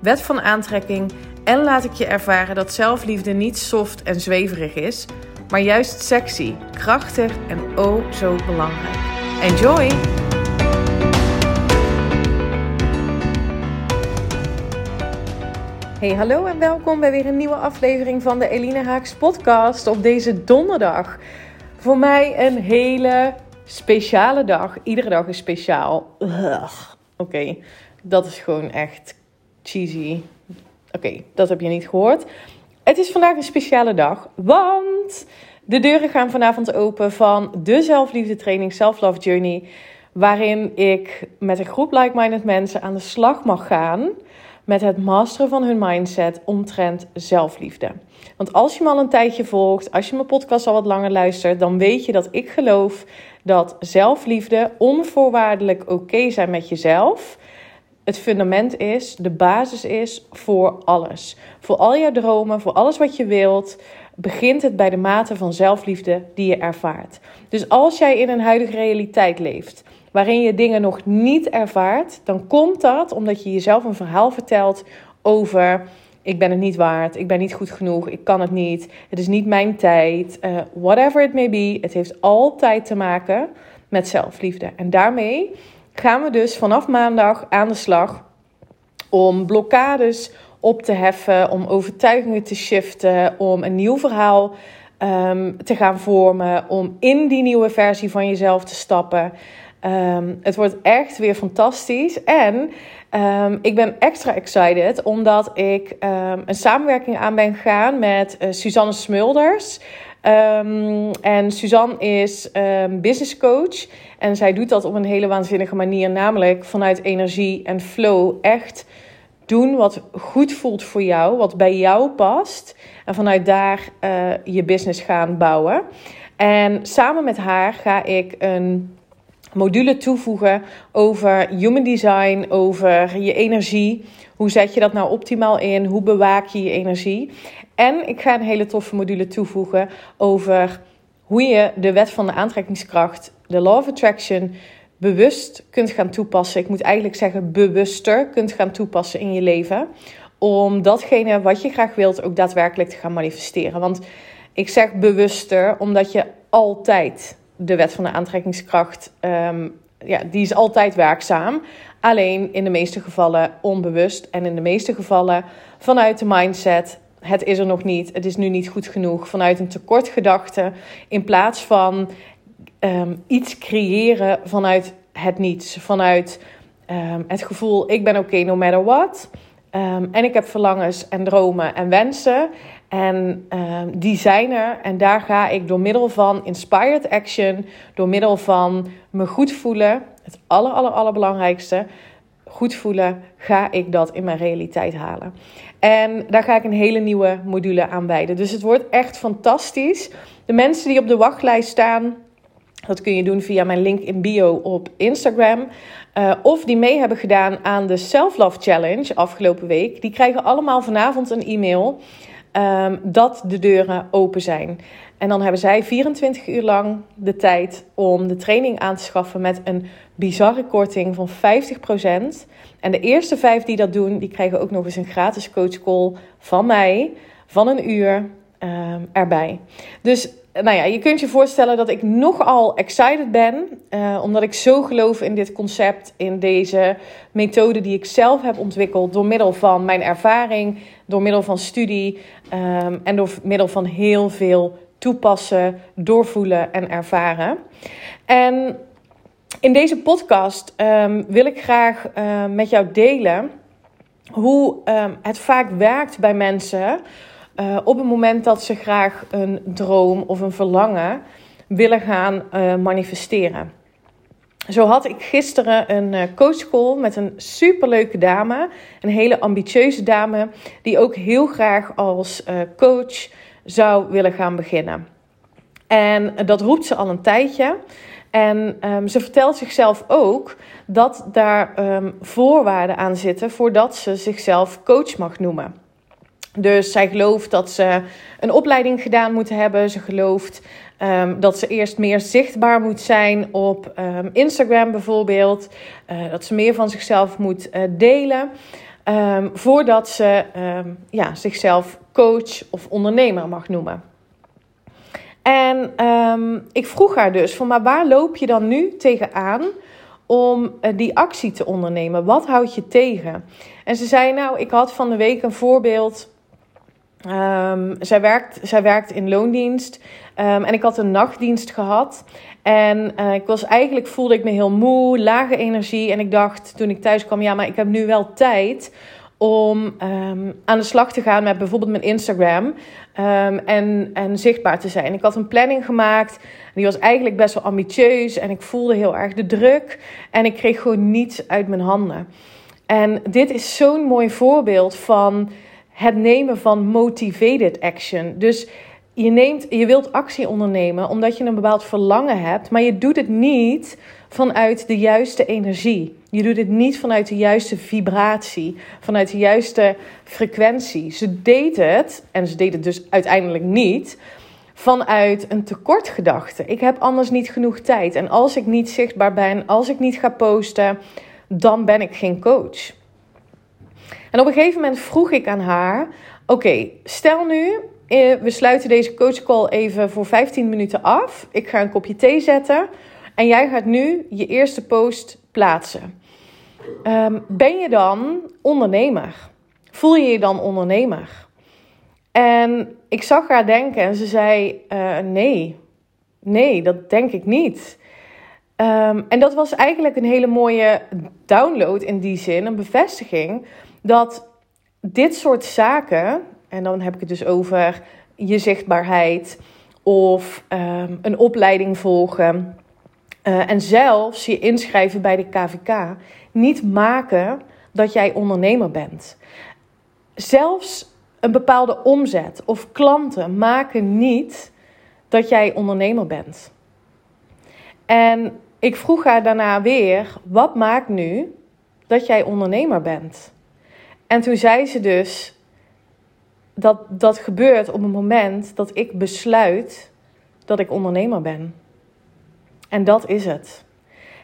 wet van aantrekking en laat ik je ervaren dat zelfliefde niet soft en zweverig is, maar juist sexy, krachtig en oh zo belangrijk. Enjoy! Hey, hallo en welkom bij weer een nieuwe aflevering van de Eline Haaks podcast op deze donderdag. Voor mij een hele speciale dag. Iedere dag is speciaal. Oké, dat is gewoon echt cheesy. Oké, dat heb je niet gehoord. Het is vandaag een speciale dag, want de deuren gaan vanavond open van de zelfliefde training Self Love Journey, waarin ik met een groep like-minded mensen aan de slag mag gaan met het masteren van hun mindset omtrent zelfliefde. Want als je me al een tijdje volgt, als je mijn podcast al wat langer luistert, dan weet je dat ik geloof dat zelfliefde, onvoorwaardelijk oké zijn met jezelf, het fundament is, de basis is voor alles. Voor al je dromen, voor alles wat je wilt, begint het bij de mate van zelfliefde die je ervaart. Dus als jij in een huidige realiteit leeft, waarin je dingen nog niet ervaart, dan komt dat omdat je jezelf een verhaal vertelt over ik ben het niet waard, ik ben niet goed genoeg, ik kan het niet, het is niet mijn tijd, uh, whatever it may be. Het heeft altijd te maken met zelfliefde. En daarmee gaan we dus vanaf maandag aan de slag om blokkades op te heffen, om overtuigingen te shiften, om een nieuw verhaal um, te gaan vormen, om in die nieuwe versie van jezelf te stappen. Um, het wordt echt weer fantastisch. En um, ik ben extra excited omdat ik een samenwerking aan ben gegaan met uh, Suzanne Smulders. Um, en Suzanne is um, business coach. En zij doet dat op een hele waanzinnige manier. Namelijk vanuit energie en flow echt doen wat goed voelt voor jou. Wat bij jou past. En vanuit daar uh, je business gaan bouwen. En samen met haar ga ik een module toevoegen over human design, over je energie. Hoe zet je dat nou optimaal in? Hoe bewaak je je energie? En ik ga een hele toffe module toevoegen over hoe je de wet van de aantrekkingskracht, de law of attraction, bewust kunt gaan toepassen. Ik moet eigenlijk zeggen bewuster kunt gaan toepassen in je leven. Om datgene wat je graag wilt ook daadwerkelijk te gaan manifesteren. Want ik zeg bewuster omdat je altijd de wet van de aantrekkingskracht, um, ja, die is altijd werkzaam. Alleen in de meeste gevallen onbewust en in de meeste gevallen vanuit de mindset het is er nog niet, het is nu niet goed genoeg, vanuit een tekortgedachte, in plaats van um, iets creëren vanuit het niets, vanuit um, het gevoel ik ben oké okay, no matter what. Um, en ik heb verlangens en dromen en wensen. En die zijn er. En daar ga ik door middel van inspired action, door middel van me goed voelen, het aller, aller, allerbelangrijkste, goed voelen, ga ik dat in mijn realiteit halen. En daar ga ik een hele nieuwe module aan wijden. Dus het wordt echt fantastisch. De mensen die op de wachtlijst staan, dat kun je doen via mijn link in bio op Instagram. Uh, of die mee hebben gedaan aan de Self Love Challenge afgelopen week. Die krijgen allemaal vanavond een e-mail um, dat de deuren open zijn. En dan hebben zij 24 uur lang de tijd om de training aan te schaffen met een bizarre korting van 50%. En de eerste vijf die dat doen, die krijgen ook nog eens een gratis coachcall van mij van een uur um, erbij. Dus nou ja, je kunt je voorstellen dat ik nogal excited ben, uh, omdat ik zo geloof in dit concept, in deze methode die ik zelf heb ontwikkeld door middel van mijn ervaring, door middel van studie um, en door middel van heel veel toepassen, doorvoelen en ervaren. En in deze podcast um, wil ik graag uh, met jou delen hoe um, het vaak werkt bij mensen uh, op het moment dat ze graag een droom of een verlangen willen gaan uh, manifesteren. Zo had ik gisteren een coachcall met een superleuke dame, een hele ambitieuze dame, die ook heel graag als coach zou willen gaan beginnen. En dat roept ze al een tijdje. En um, ze vertelt zichzelf ook dat daar um, voorwaarden aan zitten voordat ze zichzelf coach mag noemen. Dus zij gelooft dat ze een opleiding gedaan moet hebben. Ze gelooft um, dat ze eerst meer zichtbaar moet zijn op um, Instagram bijvoorbeeld. Uh, dat ze meer van zichzelf moet uh, delen. Um, voordat ze ja, zichzelf coach of ondernemer mag noemen. En ik vroeg haar dus van, maar waar loop je dan nu tegenaan om uh, die actie te ondernemen? Wat houd je tegen? En ze zei, nou, ik had van de week een voorbeeld Um, zij, werkt, zij werkt in loondienst um, en ik had een nachtdienst gehad. En uh, ik was eigenlijk voelde ik me heel moe, lage energie. En ik dacht toen ik thuis kwam, ja, maar ik heb nu wel tijd om um, aan de slag te gaan met bijvoorbeeld mijn Instagram en, en zichtbaar te zijn. Ik had een planning gemaakt, die was eigenlijk best wel ambitieus en ik voelde heel erg de druk en ik kreeg gewoon niets uit mijn handen. En dit is zo'n mooi voorbeeld van het nemen van motivated action. Dus je, neemt, je wilt actie ondernemen omdat je een bepaald verlangen hebt, maar je doet het niet vanuit de juiste energie. Je doet het niet vanuit de juiste vibratie, vanuit de juiste frequentie. Ze deed het, en ze deed het dus uiteindelijk niet, vanuit een tekortgedachte. Ik heb anders niet genoeg tijd. En als ik niet zichtbaar ben, als ik niet ga posten, dan ben ik geen coach. En op een gegeven moment vroeg ik aan haar: Oké, stel nu, eh, we sluiten deze coachcall even voor 15 minuten af. Ik ga een kopje thee zetten. En jij gaat nu je eerste post plaatsen. Um, ben je dan ondernemer? Voel je je dan ondernemer? En ik zag haar denken en ze zei: uh, Nee, nee, dat denk ik niet. Um, en dat was eigenlijk een hele mooie download in die zin, een bevestiging dat dit soort zaken, en dan heb ik het dus over je zichtbaarheid of um, een opleiding volgen uh, en zelfs je inschrijven bij de KVK, niet maken dat jij ondernemer bent. Zelfs een bepaalde omzet of klanten maken niet dat jij ondernemer bent. En ik vroeg haar daarna weer: wat maakt nu dat jij ondernemer bent? En toen zei ze dus dat dat gebeurt op het moment dat ik besluit dat ik ondernemer ben. En dat is het.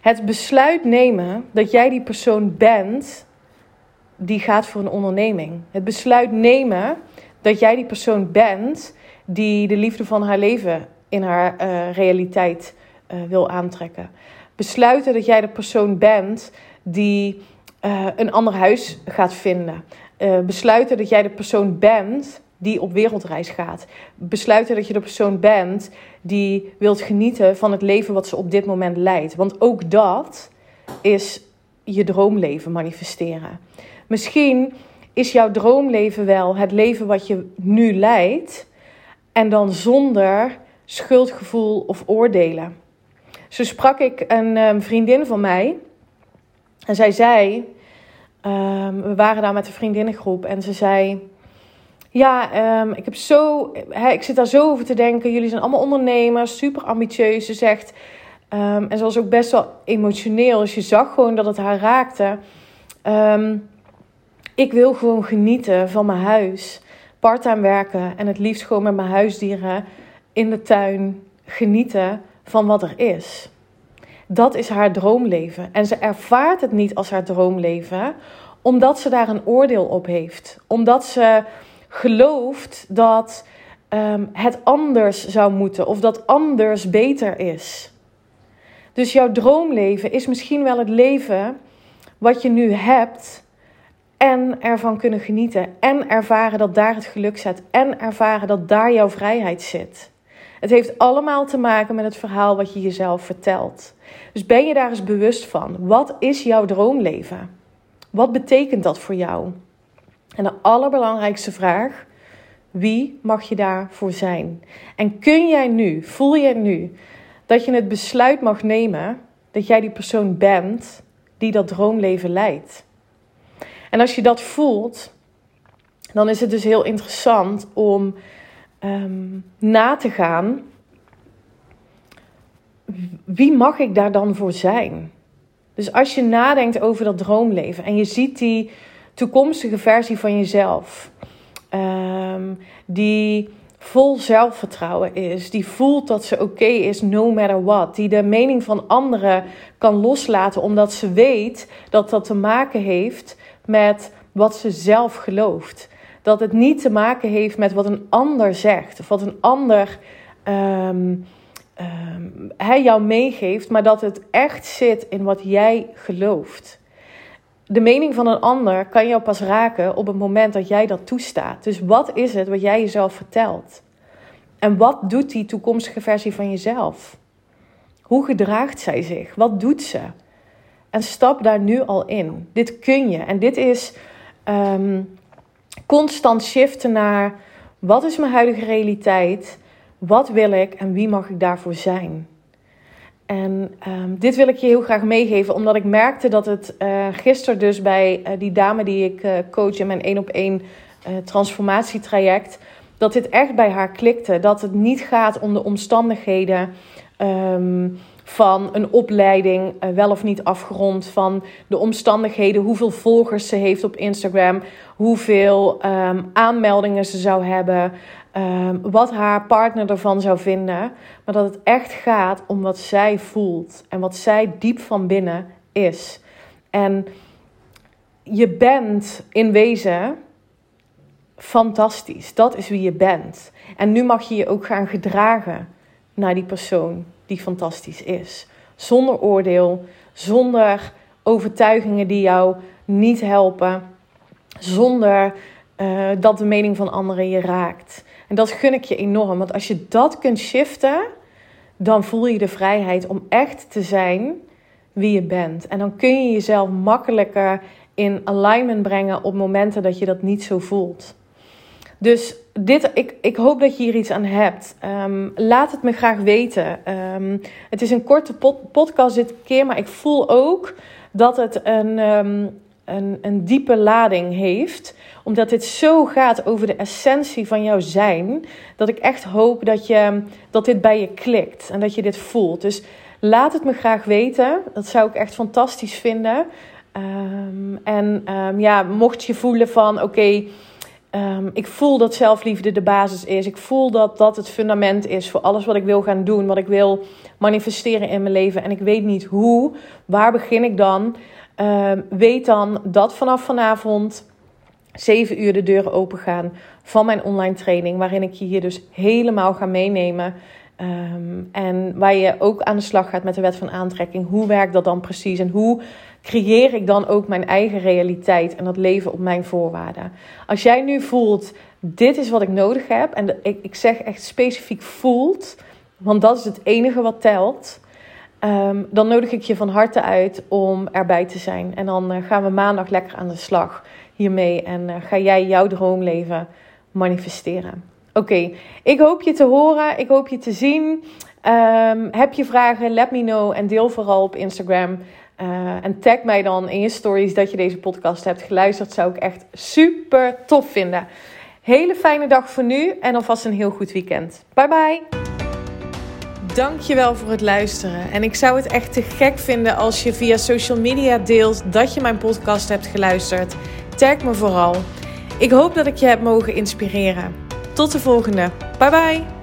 Het besluit nemen dat jij die persoon bent die gaat voor een onderneming. Het besluit nemen dat jij die persoon bent die de liefde van haar leven in haar uh, realiteit uh, wil aantrekken. Besluiten dat jij de persoon bent die uh, een ander huis gaat vinden. Uh, besluiten dat jij de persoon bent die op wereldreis gaat. Besluiten dat je de persoon bent die wilt genieten van het leven wat ze op dit moment leidt. Want ook dat is je droomleven manifesteren. Misschien is jouw droomleven wel het leven wat je nu leidt en dan zonder schuldgevoel of oordelen. Zo sprak ik een um, vriendin van mij en zij zei Um, we waren daar met een vriendinnengroep en ze zei: Ja, um, ik, heb zo, ik zit daar zo over te denken. Jullie zijn allemaal ondernemers, super ambitieus. Ze zegt, um, en ze was ook best wel emotioneel. Dus je zag gewoon dat het haar raakte. ik wil gewoon genieten van mijn huis, parttime werken en het liefst gewoon met mijn huisdieren in de tuin genieten van wat er is. Dat is haar droomleven. En ze ervaart het niet als haar droomleven, omdat ze daar een oordeel op heeft. Omdat ze gelooft dat um, het anders zou moeten of dat anders beter is. Dus jouw droomleven is misschien wel het leven wat je nu hebt. En ervan kunnen genieten. En ervaren dat daar het geluk zit. En ervaren dat daar jouw vrijheid zit. Het heeft allemaal te maken met het verhaal wat je jezelf vertelt. Dus ben je daar eens bewust van. Wat is jouw droomleven? Wat betekent dat voor jou? En de allerbelangrijkste vraag: wie mag je daarvoor zijn? En kun jij nu, voel jij nu dat je het besluit mag nemen dat jij die persoon bent die dat droomleven leidt? En als je dat voelt, dan is het dus heel interessant om ehm, na te gaan. Wie mag ik daar dan voor zijn? Dus als je nadenkt over dat droomleven en je ziet die toekomstige versie van jezelf, ehm, die vol zelfvertrouwen is, die voelt dat ze oké is no matter what, die de mening van anderen kan loslaten omdat ze weet dat dat te maken heeft met wat ze zelf gelooft. Dat het niet te maken heeft met wat een ander zegt of wat een ander hij jou meegeeft, maar dat het echt zit in wat jij gelooft. De mening van een ander kan jou pas raken op het moment dat jij dat toestaat. Dus wat is het wat jij jezelf vertelt? En wat doet die toekomstige versie van jezelf? Hoe gedraagt zij zich? Wat doet ze? En stap daar nu al in. Dit kun je. En dit is um, constant shiften naar wat is mijn huidige realiteit? Wat wil ik en wie mag ik daarvoor zijn? En um, dit wil ik je heel graag meegeven, omdat ik merkte dat het uh, gisteren dus bij uh, die dame die ik uh, coach in mijn één op één transformatietraject, dat dit echt bij haar klikte. Dat het niet gaat om de omstandigheden. Um, van een opleiding, uh, wel of niet afgerond, van de omstandigheden, hoeveel volgers ze heeft op Instagram, hoeveel um, aanmeldingen ze zou hebben, um, wat haar partner ervan zou vinden. Maar dat het echt gaat om wat zij voelt en wat zij diep van binnen is. En je bent in wezen fantastisch. Dat is wie je bent. En nu mag je je ook gaan gedragen naar die persoon die fantastisch is. Zonder oordeel, zonder overtuigingen die jou niet helpen, zonder uh, dat de mening van anderen je raakt. En dat gun ik je enorm, want als je dat kunt shiften, dan voel je de vrijheid om echt te zijn wie je bent. En dan kun je jezelf makkelijker in alignment brengen op momenten dat je dat niet zo voelt. Dus dit, ik, ik hoop dat je hier iets aan hebt. Um, laat het me graag weten. Um, het is een korte pod podcast dit keer, maar ik voel ook dat het een, um, een, een diepe lading heeft. Omdat dit zo gaat over de essentie van jouw zijn. Dat ik echt hoop dat, je, dat dit bij je klikt en dat je dit voelt. Dus laat het me graag weten. Dat zou ik echt fantastisch vinden. en ja, mocht je voelen van oké. Um, ik voel dat zelfliefde de basis is. Ik voel dat dat het fundament is voor alles wat ik wil gaan doen, wat ik wil manifesteren in mijn leven. En ik weet niet hoe. Waar begin ik dan? Um, weet dan dat vanaf vanavond 7 uur de deuren open gaan van mijn online training, waarin ik je hier dus helemaal ga meenemen. Um, en waar je ook aan de slag gaat met de wet van aantrekking. Hoe werkt dat dan precies? En hoe creëer ik dan ook mijn eigen realiteit en dat leven op mijn voorwaarden. Als jij nu voelt, dit is wat ik nodig heb, en ik, ik zeg echt specifiek voelt, want dat is het enige wat telt. Um, dan nodig ik je van harte uit om erbij te zijn. En dan uh, gaan we maandag lekker aan de slag hiermee. En uh, ga jij jouw droomleven manifesteren. Oké, ik hoop je te horen. Ik hoop je te zien. Um, heb je vragen? Let me know. En deel vooral op Instagram. Uh, en tag mij dan in je stories dat je deze podcast hebt geluisterd. Zou ik echt super tof vinden. Hele fijne dag voor nu en alvast een heel goed weekend. Bye bye. Dankjewel voor het luisteren. En ik zou het echt te gek vinden als je via social media deelt dat je mijn podcast hebt geluisterd. Tag me vooral. Ik hoop dat ik je heb mogen inspireren. Tot de volgende. Bye bye.